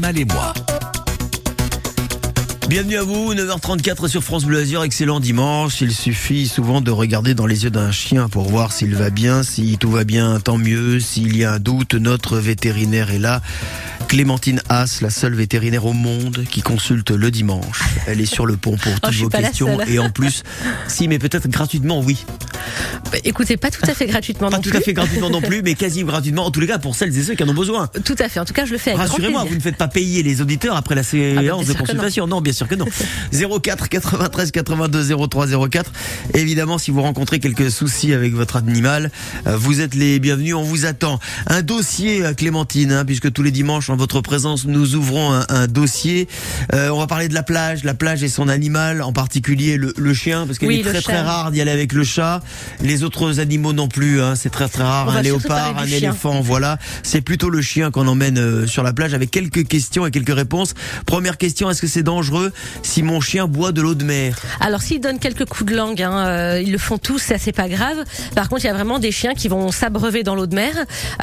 Mal et moi. Bienvenue à vous, 9h34 sur France Bleu Azur, excellent dimanche. Il suffit souvent de regarder dans les yeux d'un chien pour voir s'il va bien, si tout va bien, tant mieux. S'il y a un doute, notre vétérinaire est là. Clémentine Haas, la seule vétérinaire au monde qui consulte le dimanche. Elle est sur le pont pour Oh, toutes vos questions et en plus, si mais peut-être gratuitement, oui. Bah, Écoutez, pas tout à fait gratuitement Pas non tout plus. à fait gratuitement non plus, mais quasi gratuitement, en tous les cas pour celles et ceux qui en ont besoin. Tout à fait. En tout cas, je le fais avec Rassurez-moi, vous ne faites pas payer les auditeurs après la séance Ah bah, bien de consultation. Non. bien sûr que non. 04 93 82 03 04. Évidemment, si vous rencontrez quelques soucis avec votre animal, euh, vous êtes les bienvenus. On vous attend. Un dossier, euh, Clémentine, hein, puisque tous les dimanches, en votre présence, nous ouvrons un, un dossier. Euh, on va parler de la plage, la plage et son animal, en particulier le, le chien, parce qu'il Oui, est très très rare d'y aller avec le chat. Les autres animaux non plus. Hein, c'est très très rare. On un léopard, un chien. éléphant, voilà. C'est plutôt le chien qu'on emmène sur la plage avec quelques questions et quelques réponses. Première question, est-ce que c'est dangereux si mon chien boit de l'eau de mer Alors, s'ils donnent quelques coups de langue, hein, euh, ils le font tous, ça c'est pas grave. Par contre, il y a vraiment des chiens qui vont s'abreuver dans l'eau de mer,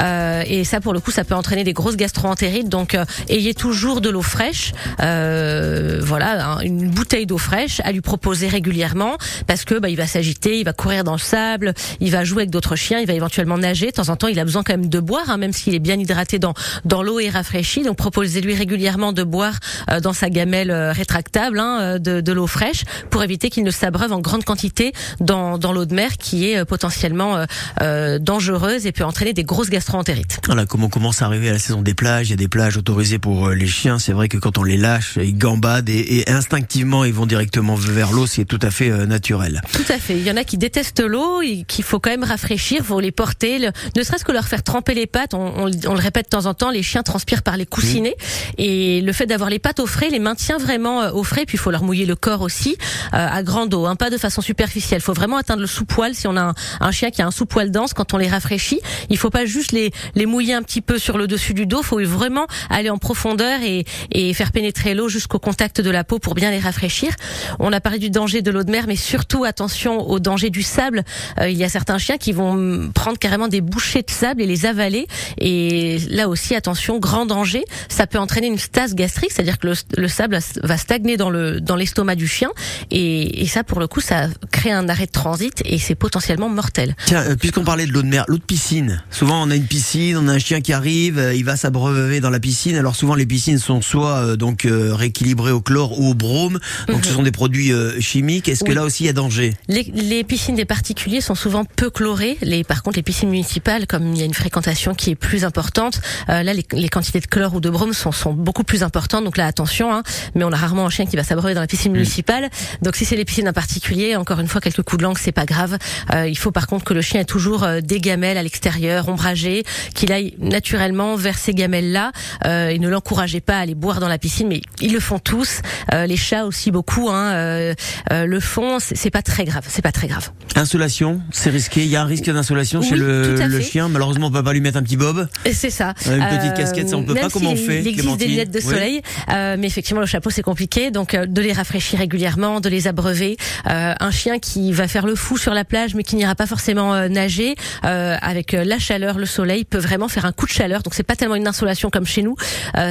euh, et ça, pour le coup, ça peut entraîner des grosses gastroentérites. Donc, euh, ayez toujours de l'eau fraîche, euh, voilà, hein, une bouteille d'eau fraîche à lui proposer régulièrement, parce que bah, il va s'agiter, il va courir dans le sable, il va jouer avec d'autres chiens, il va éventuellement nager. De temps en temps, il a besoin quand même de boire, hein, même s'il est bien hydraté dans dans l'eau et rafraîchi. Donc, proposez-lui régulièrement de boire euh, dans sa gamelle euh, rétractable hein, euh, de, de l'eau fraîche pour éviter qu'il ne s'abreuve en grande quantité dans, dans l'eau de mer qui est euh, potentiellement euh, dangereuse et peut entraîner des grosses gastroentérites. Voilà, comme on commence à arriver à la saison des plages, il y a des plages autorisées pour les chiens. C'est vrai que quand on les lâche, ils gambadent et, et instinctivement ils vont directement vers l'eau, c'est tout à fait euh, naturel. Tout à fait. Il y en a qui détestent l'eau et qu'il faut quand même rafraîchir, faut les porter, le- ne serait-ce que leur faire tremper les pattes. On, on le- on le répète de temps en temps, les chiens transpirent par les coussinets et le fait d'avoir les pattes au frais les maintient vraiment euh, au frais. Puis il faut leur mouiller le corps aussi euh, à grande eau, hein, pas de façon superficielle. Il faut vraiment atteindre le sous-poil. Si on a un, un chien qui a un sous-poil dense, quand on les rafraîchit, il faut pas juste les, les mouiller un petit peu sur le dessus du dos. Il faut vraiment aller en profondeur et, et faire pénétrer l'eau jusqu'au contact de la peau pour bien les rafraîchir. On a parlé du danger de l'eau de mer, mais surtout attention au danger du sable. Euh, il y a certains chiens qui vont prendre carrément des bouchées de sable et les avaler. Et là aussi, attention, grand danger. Ça peut entraîner une stase gastrique, c'est-à-dire que le, le sable va stagner dans le dans l'estomac du chien. Et, et ça, pour le coup, ça crée un arrêt de transit et c'est potentiellement mortel. Tiens, euh, puisqu'on parlait de l'eau de mer, l'eau de piscine. Souvent, on a une piscine, on a un chien qui arrive, euh, il va s'abreuver dans la piscine. Alors souvent, les piscines sont soit euh, donc rééquilibrées au chlore ou au brome. Donc, ce sont des produits chimiques. Est-ce que là aussi, il y a danger? Les, les piscines des particuliers sont souvent peu chlorées. Les, par contre, les piscines municipales, comme il y a une fréquentation qui est plus importante, euh, là, les, les quantités de chlore ou de brome sont, sont beaucoup plus importantes. Donc là, attention. Hein, mais on a rarement un chien qui va s'abreuver dans la piscine municipale. Donc si c'est les piscines en particulier, encore une fois, quelques coups de langue, c'est pas grave. Euh, il faut par contre que le chien ait toujours euh, des gamelles à l'extérieur, ombragées, qu'il aille naturellement vers ces gamelles-là. Euh, et ne l'encouragez pas à aller boire dans la piscine, mais ils le font tous. Euh, les chats aussi beaucoup hein, euh, euh, le font. C'est pas très grave. C'est pas très grave. Insolation, c'est risqué. Il y a un risque d'insolation chez le, chien. Malheureusement, on peut pas lui mettre un petit bob. C'est ça. Euh, une petite casquette, ça, on peut pas. Comment on fait, Il existe des lunettes de soleil, euh, mais effectivement le chapeau c'est compliqué. Donc euh, de les rafraîchir régulièrement, de les abreuver. Euh, un chien qui va faire le fou sur la plage, mais qui n'ira pas forcément euh, nager, avec la chaleur, le soleil peut vraiment faire un coup de chaleur. Donc c'est pas tellement une insolation comme chez nous,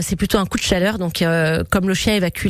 c'est plutôt un coup de chaleur. Donc comme le chien évacue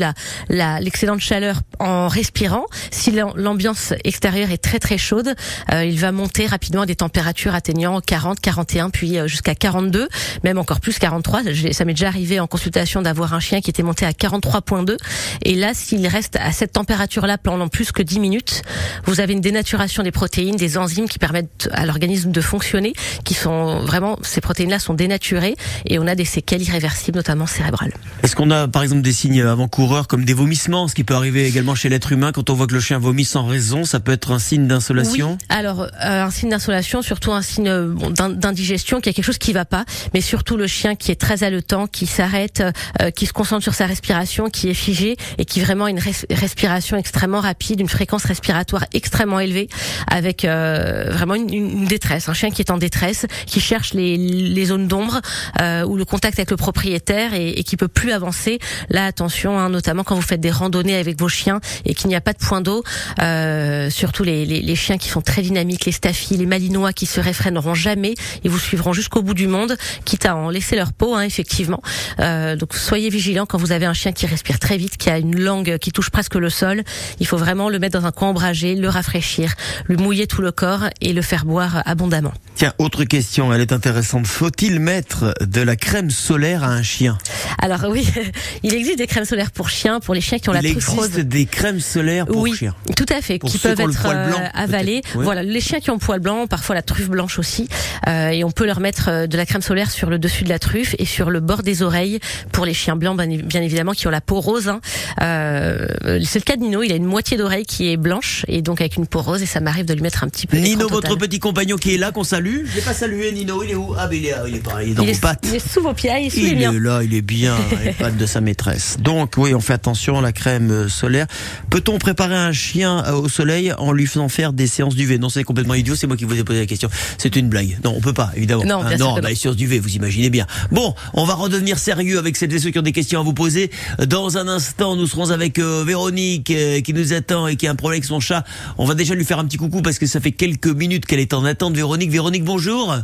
la l'excellente chaleur en respirant, si l'am- l'ambiance extérieure est très très chaude, il va monter rapidement à des températures atteignant 40, 41, puis jusqu'à 42, même encore plus 43. J'ai- Ça m'est déjà arrivé en consultation d'avoir un chien qui était monté à 43.2. Et là, s'il reste à cette température-là pendant plus que 10 minutes, vous avez une dénaturation des protéines, des enzymes qui permettent à l'organisme de fonctionner, qui sont vraiment, ces protéines-là sont dénaturées et on a des séquelles irréversibles, notamment cérébrales. Est-ce qu'on a, par exemple, des signes avant-coureurs comme des vomissements, ce qui peut arriver également chez l'être humain quand on voit que le chien vomit sans raison, ça peut être un signe d'insolation? Oui. Alors, euh, un signe d'insolation, surtout un signe bon, d'indigestion, qu'il y a quelque chose qui va pas, mais surtout le chien qui est très haletant, qui s'arrête, euh, qui se concentre sur sa respiration, qui est figé et qui vraiment a une respiration extrêmement rapide, une fréquence respiratoire extrêmement élevée, avec euh, vraiment une, détresse, un chien qui est en détresse, qui cherche les, les zones d'ombre euh, ou le contact avec le propriétaire et, et qui peut plus avancer. Là, attention, hein, notamment quand vous faites des randonnées avec vos chiens et qu'il n'y a pas de point d'eau, euh, surtout les, les, les, chiens qui sont très dynamiques, les staffis, les malinois qui se réfréneront jamais et vous suivront jusqu'au bout du monde, quitte à en laisser leur peau, hein, effectivement. Euh, donc soyez vigilants quand vous avez un chien qui respire très vite, qui a une langue qui touche presque le sol. Il faut vraiment le mettre dans un coin ombragé, le rafraîchir, lui mouiller tout le corps et le faire boire abondamment. Tiens, autre question, elle est intéressante. Faut-il mettre de la crème solaire à un chien? Alors oui, il existe des crèmes solaires pour chiens, pour les chiens qui ont la truffe rose. Il existe des crèmes solaires pour oui, chiens. Tout à fait, qui peuvent être euh, avalées. Voilà, les chiens qui ont poil blanc, parfois la truffe blanche aussi, euh, et on peut leur mettre euh, de la crème solaire sur le dessus de la truffe et sur le bord des oreilles pour les chiens blancs, bien évidemment, qui ont la peau rose. Hein. Euh, c'est le cas de Nino, il a une moitié d'oreille qui est blanche et donc avec une peau rose et ça m'arrive de lui mettre un petit peu. Nino, votre petit compagnon qui est là, qu'on salue. Je l'ai pas salué, Nino. Il est où? Ah, il est, il est pareil, il est dans il vos pattes. Il est sous vos pieds, il est sous il les est là, il est bien, les pattes de sa maîtresse. Donc oui, on fait attention à la crème solaire. Peut-on préparer un chien au soleil en lui faisant faire des séances d'UV? Non, c'est complètement idiot. C'est moi qui vous ai posé la question. C'est une blague. Non, on peut pas, évidemment. Non, bien Ah, sûr non que bah, non. les séances d'UV, vous imaginez bien. Bon, on va redevenir sérieux avec celles et ceux qui ont des questions à vous poser. Dans un instant, nous serons avec euh, Véronique euh, qui nous attend et qui a un problème avec son chat. On va déjà lui faire un petit coucou parce que ça fait quelques minutes qu'elle est en attente. Véronique, Véronique, bonjour.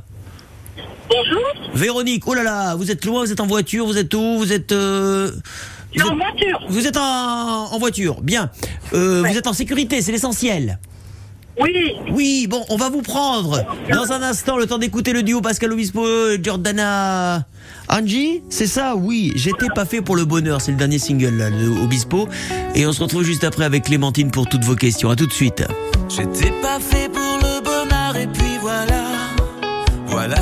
Bonjour, Véronique, oh là là, vous êtes loin, vous êtes en voiture, vous êtes où? Vous êtes euh, vous en êtes, voiture. vous êtes en, en voiture, bien. Euh, Ouais. Vous êtes en sécurité, c'est l'essentiel. Oui, Oui, bon, on va vous prendre dans un instant le temps d'écouter le duo Pascal Obispo, Jordana Angie, c'est ça? Oui, j'étais pas fait pour le bonheur, c'est le dernier single là, le Obispo. Et on se retrouve juste après avec Clémentine pour toutes vos questions. À tout de suite. J'étais pas fait pour le bonheur et puis voilà. Voilà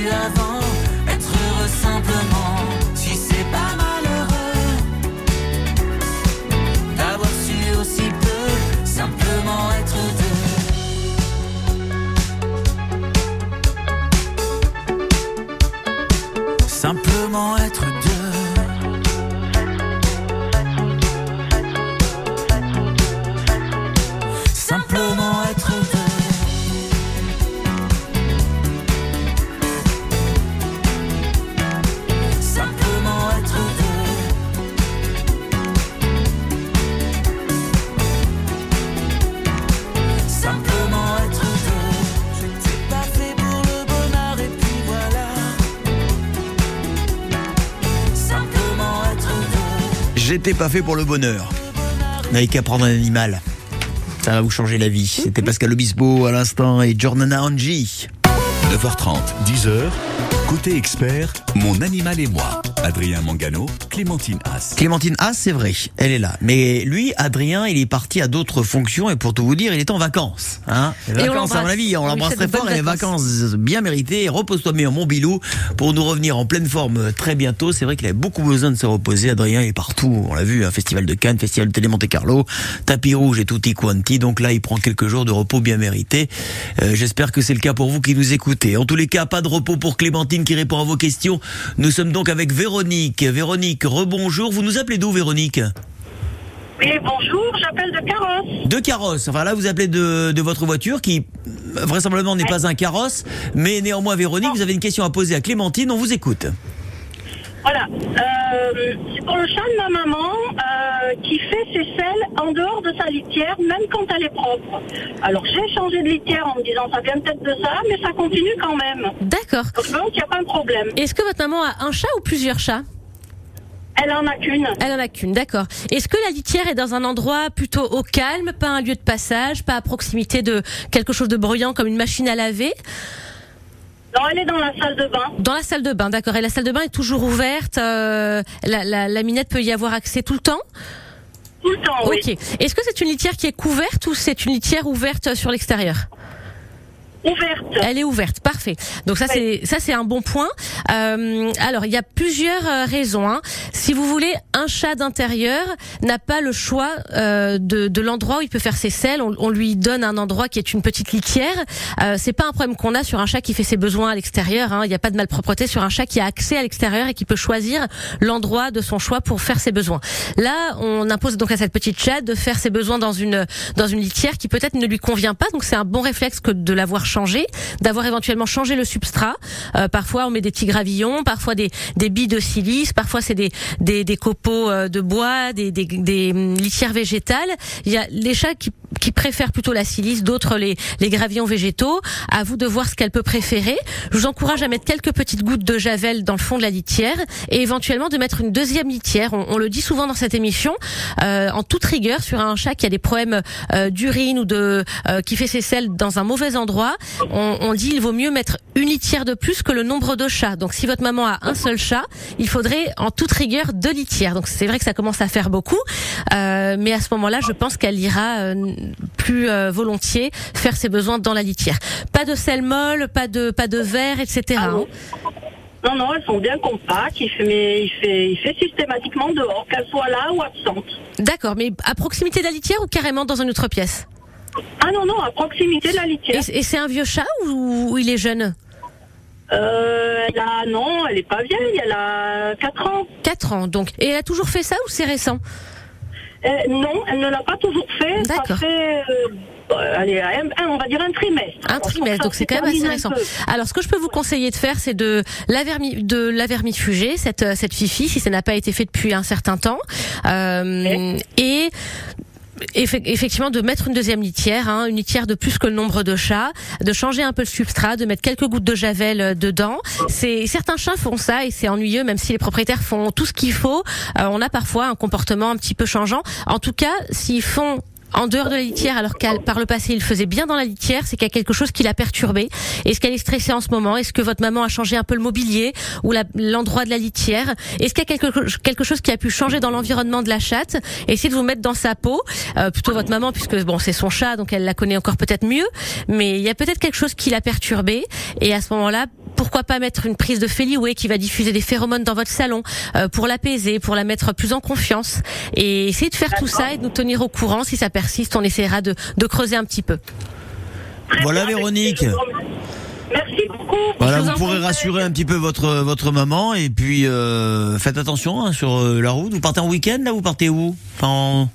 n'avoir su J'étais pas fait pour le bonheur. N'avez qu'à prendre un animal. Ça va vous changer la vie. C'était Pascal Obispo à l'instant et Jordana Angie. 9h30, 10h, côté expert, mon animal et moi. Adrien Mangano, Clémentine Haas. Clémentine Haas, c'est vrai, elle est là. Mais lui, Adrien, il est parti à d'autres fonctions et pour tout vous dire, il est en vacances. Hein les vacances, à mon avis, on l'embrasse très fort et les vacances. bien méritées. Repose-toi bien, mon bilou, pour nous revenir en pleine forme très bientôt. C'est vrai qu'il avait beaucoup besoin de se reposer. Adrien est partout, on l'a vu, un festival de Cannes, festival de télé Monte Carlo, tapis rouge et tutti quanti. Donc là, il prend quelques jours de repos bien mérités. Euh, J'espère que c'est le cas pour vous qui nous écoutez. En tous les cas, pas de repos pour Clémentine qui répond à vos questions. Nous sommes donc avec Véronique. Véronique, rebonjour. Vous nous appelez d'où, Véronique Oui, bonjour, j'appelle de Carrosse. De carrosse. Enfin là, vous appelez de, de votre voiture qui vraisemblablement n'est pas un carrosse, mais néanmoins, Véronique, vous avez une question à poser à Clémentine. On vous écoute. Voilà. Euh, c'est pour le chat de ma maman qui fait ses selles en dehors de sa litière, même quand elle est propre. Alors j'ai changé de litière en me disant ça vient peut-être de ça, mais ça continue quand même. D'accord. Donc il n'y a pas de problème. Est-ce que votre maman a un chat ou plusieurs chats? Elle en a qu'une. Elle en a qu'une, d'accord. Est-ce que la litière est dans un endroit plutôt au calme, pas un lieu de passage, pas à proximité de quelque chose de bruyant comme une machine à laver? Non, elle est dans la salle de bain. Dans la salle de bain, d'accord. Et la salle de bain est toujours ouverte. euh, la, la, la minette peut y avoir accès tout le temps? Est-ce que c'est une litière qui est couverte ou c'est une litière ouverte sur l'extérieur? Ouverte. Elle est ouverte, parfait. Donc ça c'est ça c'est un bon point. Euh, alors il y a plusieurs euh, raisons. hein. Si vous voulez, un chat d'intérieur n'a pas le choix euh, de, de l'endroit où il peut faire ses selles. On, on lui donne un endroit qui est une petite litière. Euh, c'est pas un problème qu'on a sur un chat qui fait ses besoins à l'extérieur. hein. Il n'y a pas de malpropreté sur un chat qui a accès à l'extérieur et qui peut choisir l'endroit de son choix pour faire ses besoins. Là, on impose donc à cette petite chatte de faire ses besoins dans une dans une litière qui peut-être ne lui convient pas. Donc c'est un bon réflexe que de l'avoir changé, d'avoir éventuellement changé le substrat. Euh, parfois on met des petits gravillons, parfois des des billes de silice, parfois c'est des des, des copeaux euh, de bois, des, des des hum, litières végétales. Il y a les chats qui qui préfèrent plutôt la silice, d'autres les les végétaux. À vous de voir ce qu'elle peut préférer. Je vous encourage à mettre quelques petites gouttes de javel dans le fond de la litière et éventuellement de mettre une deuxième litière. On, on le dit souvent dans cette émission, euh, en toute rigueur sur un chat qui a des problèmes euh, d'urine ou de euh, qui fait ses selles dans un mauvais endroit. On, on dit il vaut mieux mettre une litière de plus que le nombre de chats. Donc si votre maman a un seul chat, il faudrait en toute rigueur deux litières. Donc c'est vrai que ça commence à faire beaucoup, euh, mais à ce moment-là, je pense qu'elle ira euh, plus euh, volontiers faire ses besoins dans la litière. Pas de sel molle, pas de pas de verre, etc. Ah non. Non, non, elles sont bien compactes. Il fait, mais il fait, il fait systématiquement dehors, qu'elles soient là ou absentes. D'accord, mais à proximité de la litière ou carrément dans une autre pièce? Ah non, non, à proximité de la litière. Et, et c'est un vieux chat ou, ou il est jeune? Euh, elle a, non, elle est pas vieille, elle a 4 ans. 4 ans, donc. Et elle a toujours fait ça ou c'est récent? Non, elle ne l'a pas toujours fait. Ça D'accord. fait, euh, euh, allez, un- un- on va dire un trimestre. Un trimestre, donc c'est quand même assez récent. Alors, ce que je peux vous conseiller de faire, c'est de la vermi, de la vermifuger cette euh, cette fifi si ça n'a pas été fait depuis un certain temps, Euh, et effectivement de mettre une deuxième litière, hein, une litière de plus que le nombre de chats, de changer un peu le substrat, de mettre quelques gouttes de javel euh, dedans. C'est certains chats font ça et c'est ennuyeux, même si les propriétaires font tout ce qu'il faut. euh, on a parfois un comportement un petit peu changeant. En tout cas, s'ils font en dehors de la litière, alors qu'à par le passé il faisait bien dans la litière, c'est qu'il y a quelque chose qui l'a perturbé. Est-ce qu'elle est stressée en ce moment? Est-ce que votre maman a changé un peu le mobilier ou l'endroit de la litière? Est-ce qu'il y a quelque, quelque chose qui a pu changer dans l'environnement de la chatte? Essayez de vous mettre dans sa peau, euh, plutôt votre maman, puisque bon c'est son chat, donc elle la connaît encore peut-être mieux. Mais il y a peut-être quelque chose qui l'a perturbé, et à ce moment-là, pourquoi pas mettre une prise de Feliway qui va diffuser des phéromones dans votre salon euh, pour l'apaiser, pour la mettre plus en confiance et essayer de faire tout ça et de nous tenir au courant. Si ça persiste, on essaiera de, de creuser un petit peu. Voilà, Véronique. Merci beaucoup. Voilà, vous pourrez rassurer un petit peu votre votre maman et puis euh, faites attention hein, sur euh, la route. Vous partez en week-end là Vous partez où? Enfin, en-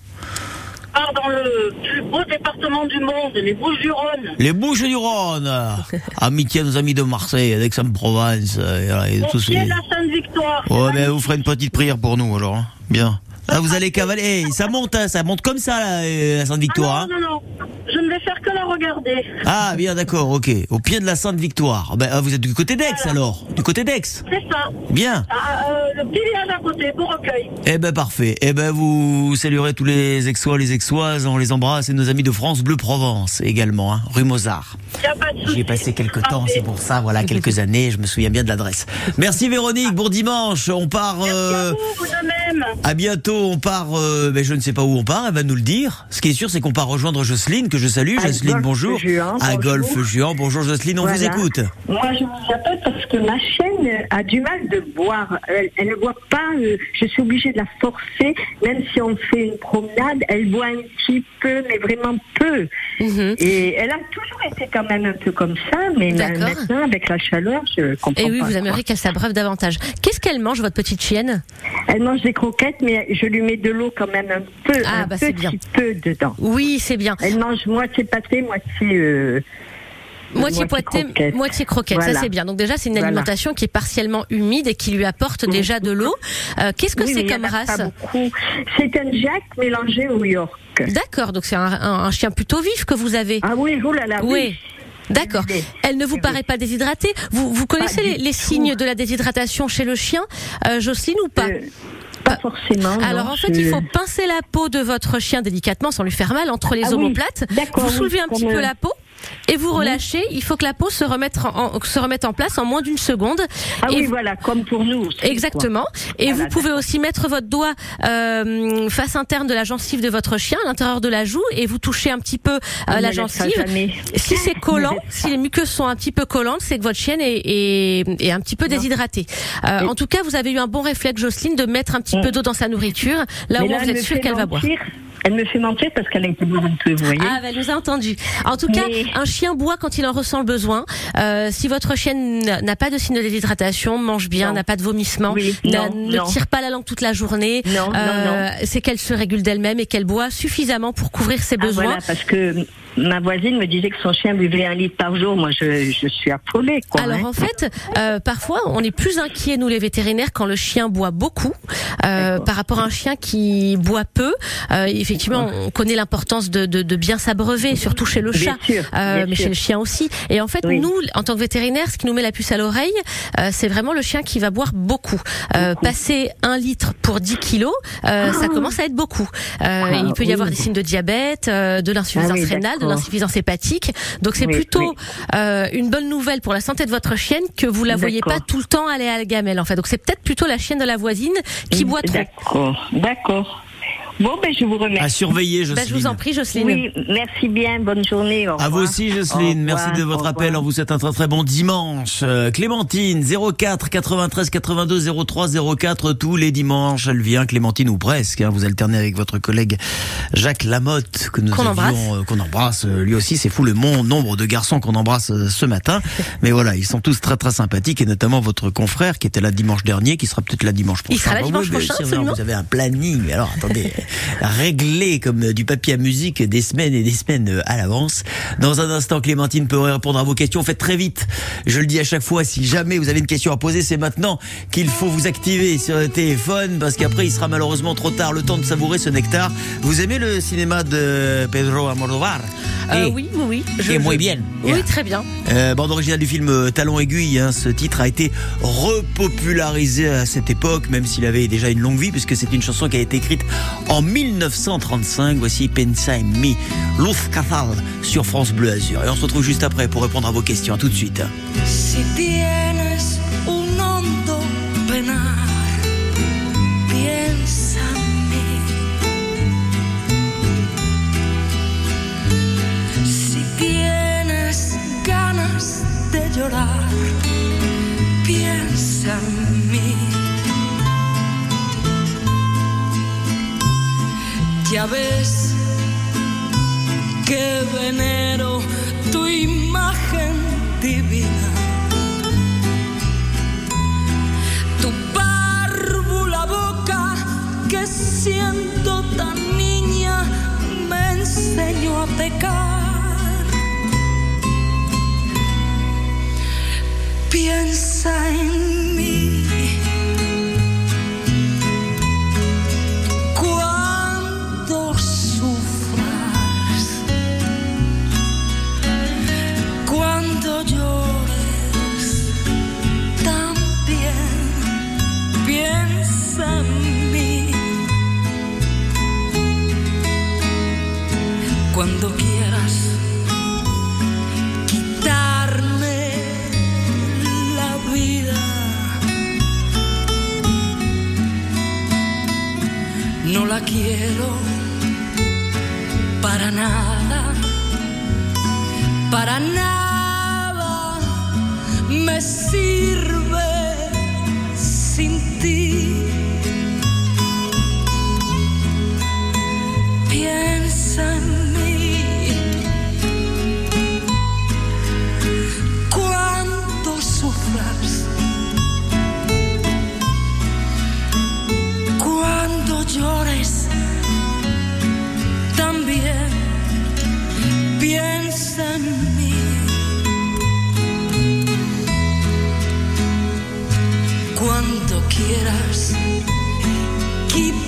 Dans le plus beau département du monde, les Bouches-du-Rhône. Les Bouches du Rhône. Amitié à nos amis de Marseille, d'Aix-en-Provence euh, et, voilà, et ces- de la Sainte-Victoire. Ouais, ben vous ferez une petite prière pour nous alors. hein. Bien. Là, vous allez cavaler. Ça monte, hein, ça monte comme ça là, euh, la Ah Sainte-Victoire. hein. non, non, non. Je ne vais faire que la regarder. Ah, bien, d'accord, ok. Au pied de la Sainte Victoire. Ben, ah, vous êtes du côté d'Aix alors Du côté d'Aix C'est ça. Bien. Ah, euh, le petit village à côté, pour recueil. Eh ben parfait. Eh ben vous saluerez tous les Aixois, les Aixoises, on les embrasse et nos amis de France Bleu Provence également, hein, rue Mozart. J'y ai passé quelques temps, c'est pour ça, voilà, quelques années, je me souviens bien de l'adresse. Merci Véronique, bon dimanche, on part... Merci euh, à vous, vous de même. À bientôt, on part, euh, ben, je ne sais pas où on part, elle va nous le dire. Ce qui est sûr, c'est qu'on part rejoindre Jocelyne, que je salue. Jocelyne, bonjour. Juan, à. Golfe Juan, bonjour Jocelyne, on vous écoute. Moi, je vous appelle parce que ma chienne a du mal de boire. Elle, elle ne boit pas. euh, je suis obligée de la forcer, même si on fait une promenade. Elle boit un petit peu, mais vraiment peu. Mhm. Et elle a toujours été quand même un peu comme ça, mais maintenant, avec la chaleur, je comprends Et oui, pas. vous aimeriez qu'elle s'abreuve davantage. Qu'est-ce qu'elle mange, votre petite chienne? Elle mange des croquettes, mais je lui mets de l'eau quand même un peu, Ah, un bah, c'est petit bien. peu dedans. Oui, c'est bien. Elle mange moitié pâté, moitié. Euh, Moitié moitié poêlée, croquette. moitié croquette, ça c'est bien. Donc déjà, c'est une Voilà. alimentation qui est partiellement humide et qui lui apporte déjà de l'eau. Euh, Qu'est-ce que oui, c'est comme race. C'est un Jack mélangé au York. D'accord, donc c'est un, un- un chien plutôt vif que vous avez. Ah oui, oh là là, oui. oui. D'accord. Elle ne vous paraît pas déshydratée vous, vous connaissez les, signes de la déshydratation chez le chien, euh, Jocelyne, ou pas Euh, pas forcément. Alors non, en fait, je- il faut pincer la peau de votre chien délicatement sans lui faire mal entre les Ah omoplates. Vous soulevez un petit peu la peau. Et vous relâchez, il faut que la peau se remette en, se remette en place en moins d'une seconde. Ah Et oui, vous- voilà, comme pour nous. quoi. Exactement. Et Voilà, vous pouvez aussi mettre votre doigt euh, face interne de la gencive de votre chien, à l'intérieur de la joue, et vous touchez un petit peu euh, On la gencive. Si c'est collant, si les muqueuses sont un petit peu collantes, c'est que votre chienne est, est, est un petit peu déshydratée. Euh, en tout cas, vous avez eu un bon réflexe, Jocelyne, de mettre un petit Mm. peu d'eau dans sa nourriture, là Mais où là, vous êtes sûr qu'elle va boire. Elle me fait mentir parce qu'elle a été boire un peu, vous voyez. Ah, bah, elle nous a entendu. En tout cas, Mais- un chien boit quand il en ressent le besoin. Euh, si votre chienne n'a pas de signe de déshydratation, mange bien, n'a pas de vomissement, Oui, n'a- non, ne non. tire pas la langue toute la journée, euh, c'est qu'elle se régule d'elle-même et qu'elle boit suffisamment pour couvrir ses Ah, besoins. voilà, parce que ma voisine me disait que son chien buvait un litre par jour. Moi, je, je suis affolée, quoi. Alors hein. en fait, euh, parfois on est plus inquiet nous les vétérinaires quand le chien boit beaucoup euh, par rapport à un chien qui boit peu. Euh, effectivement, on connaît l'importance de, de, de bien s'abreuver, surtout chez le Bien chat, sûr, euh, mais sûr. chez le chien aussi. Et en fait, Oui. nous, en tant que vétérinaires, ce qui nous met la puce à l'oreille, euh, c'est vraiment le chien qui va boire beaucoup. Euh, Beaucoup. Ah. passer un litre pour 10 kilos, euh, ça commence à être beaucoup. Euh, il peut y oui. avoir des signes de diabète, euh, de l'insuffisance Ah oui, rénale, de l'insuffisance hépatique. Donc c'est Oui, plutôt oui. euh, une bonne nouvelle pour la santé de votre chienne que vous la voyez pas tout le temps aller à la gamelle en fait. Donc c'est peut-être plutôt la chienne de la voisine qui boit trop. D'accord, d'accord. Bon, ben, je vous À remercie. surveiller, Bah, Jocelyne. je vous en prie, Jocelyne. Oui, merci bien. Bonne journée. Au À vous aussi, Jocelyne. Merci de votre appel. On vous souhaite un très très bon dimanche. Euh, Clémentine, 04 93 82 03 04. Tous les dimanches, elle vient. Clémentine ou presque. hein. vous alternez avec votre collègue Jacques Lamotte que nous Qu'on avions, embrasse. euh, qu'on embrasse. Euh, Lui aussi, c'est fou le mon nombre de garçons qu'on embrasse euh, ce matin. Mais voilà, ils sont tous très très sympathiques et notamment votre confrère qui était là dimanche dernier, qui sera peut-être là dimanche prochain. Il sera là dimanche oui, prochain, absolument. Vous avez un planning. Alors attendez, réglé comme euh, du papier à musique des semaines et des semaines euh, à l'avance. Dans un instant, Clémentine pourrait répondre à vos questions. Faites très vite. Je le dis à chaque fois, si jamais vous avez une question à poser, c'est maintenant qu'il faut vous activer sur le téléphone parce qu'après il sera malheureusement trop tard. Le temps de savourer ce nectar. Vous aimez le cinéma de Pedro Almodovar Euh, oui, oui, oui. et muy bien. Oui, très bien. euh, bande originale du film Talon aiguille, hein, ce titre a été repopularisé à cette époque, même s'il avait déjà une longue vie, puisque c'est une chanson qui a été écrite en 1935. Voici Pensa en mi, Luz Cazal sur France Bleu Azur. Et on se retrouve juste après pour répondre à vos questions. Tout de suite. Si un hondo piensa en ganas de llorar, piensa en. Ya ves que venero tu imagen divina. Tu párvula boca que siento tan niña me enseñó a pecar. Piensa en cuando. quieras. Keep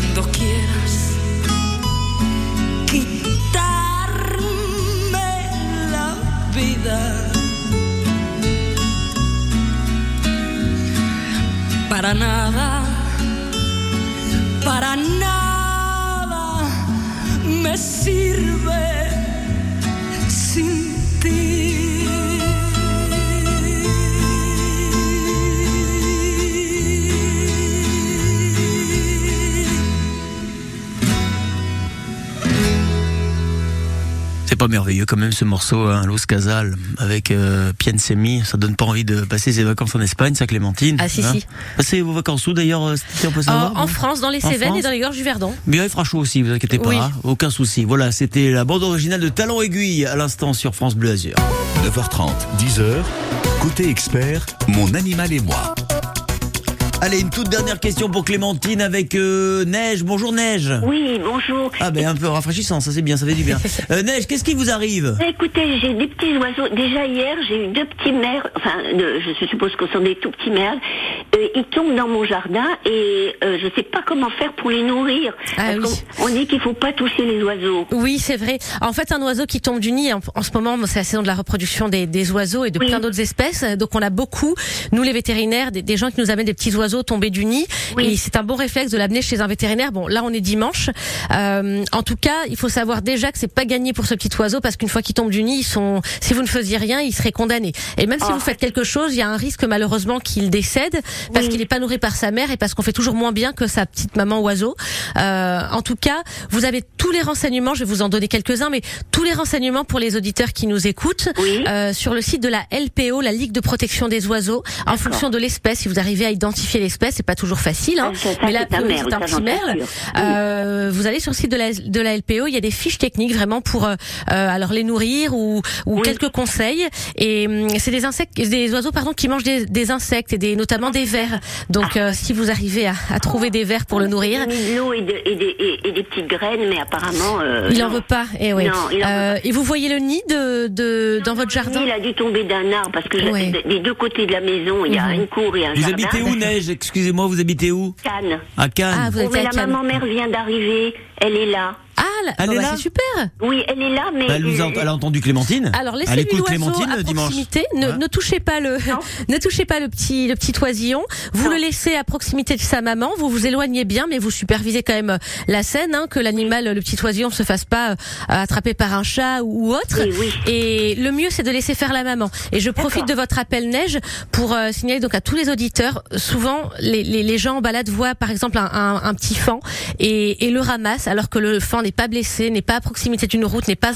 Cuando quieras quitarme la vida. Para nada, para nada me sirve pas merveilleux quand même ce morceau, hein, Los Casal, avec euh, Piensemi. Ça donne pas envie de passer ses vacances en Espagne, ça Clémentine Ah, si, hein si. Passez vos vacances où d'ailleurs euh, on peut savoir en France, dans les En Cévennes France et dans les gorges du Verdon. Mais il fera chaud aussi, vous inquiétez pas, Oui. hein, aucun souci. Voilà, c'était la bande originale de Talent Aiguille à l'instant sur France Bleu Azur. 9h30, 10h. Côté expert, mon animal et moi. Allez, une toute dernière question pour Clémentine avec euh, Neige. Bonjour Neige. Oui, bonjour. Ah ben un peu rafraîchissant, ça c'est bien, ça fait du bien. Euh, Neige, qu'est-ce qui vous arrive? Écoutez, j'ai des petits oiseaux. Déjà hier, j'ai eu deux petits merles, enfin, je suppose que ce sont des tout petits merles. Euh, ils tombent dans mon jardin et euh, je sais pas comment faire pour les nourrir. Ah Parce oui. on dit qu'il faut pas toucher les oiseaux. Oui, c'est vrai. En fait, un oiseau qui tombe du nid, en, en ce moment, c'est la saison de la reproduction des, des oiseaux et de Oui. plein d'autres espèces. Donc, on a beaucoup, nous les vétérinaires, des, des gens qui nous amènent des petits oiseaux tombés du nid. Oui. Et c'est un bon réflexe de l'amener chez un vétérinaire. Bon, là, on est dimanche. Euh, en tout cas, il faut savoir déjà que c'est pas gagné pour ce petit oiseau parce qu'une fois qu'il tombe du nid, ils sont, si vous ne faisiez rien, il serait condamné. Et même si Oh. vous faites quelque chose, il y a un risque malheureusement qu'il décède parce Oui. qu'il n'est pas nourri par sa mère et parce qu'on fait toujours moins bien que sa petite maman oiseau. Euh, en tout cas, vous avez tous les renseignements. Je vais vous en donner quelques-uns, mais tous les renseignements pour les auditeurs qui nous écoutent Oui. euh, sur le site de la LPO, la Ligue de protection des oiseaux, en fonction de l'espèce. Si vous arrivez à identifier l'espèce, c'est pas toujours facile, hein, Ah, ça, ça, mais là, c'est un oui, petit merle. Euh, vous allez sur le site de la, de la LPO, il y a des fiches techniques vraiment pour euh, euh, alors les nourrir ou, ou Oui. quelques conseils. Et hum, c'est des insectes, des oiseaux pardon qui mangent des, des insectes et des notamment des vers. Donc euh, si vous arrivez à, à trouver des vers pour le nourrir, de l'eau et, de- et des- et- et des petites graines, mais apparemment. euh, il en veut pas. Et ouais. Non, il en veut Euh, et vous voyez le nid de, de dans votre jardin Il a dû tomber d'un arbre parce que je- Ouais. des deux côtés de la maison, il y a Mhm. une cour et un Vous jardin. habitez où Neige? Excusez-moi, vous habitez où? Cannes. À Cannes. Ah, vous Oh, êtes mais à la Cannes. maman mère vient d'arriver, elle est là. Elle Bon, est bah, là C'est super. Oui, elle est là, mais Bah, elle, nous a, elle a entendu Clémentine. Alors laissez-lui l'oiseau Clémentine à dimanche. proximité. Ne, Ouais. ne touchez pas le, ne touchez pas le petit, le petit oisillon. Vous Non. le laissez à proximité de sa maman. Vous vous éloignez bien, mais vous supervisez quand même euh, la scène, hein, que l'animal, le petit oisillon, se fasse pas euh, attraper par un chat ou autre. Oui, oui. Et le mieux, c'est de laisser faire la maman. Et je profite de votre appel neige pour euh, signaler donc à tous les auditeurs. Souvent, les, les, les gens en balade voient par exemple un, un, un petit fan et, et le ramassent alors que le fan n'est pas blessé, n'est pas à proximité d'une route, n'est pas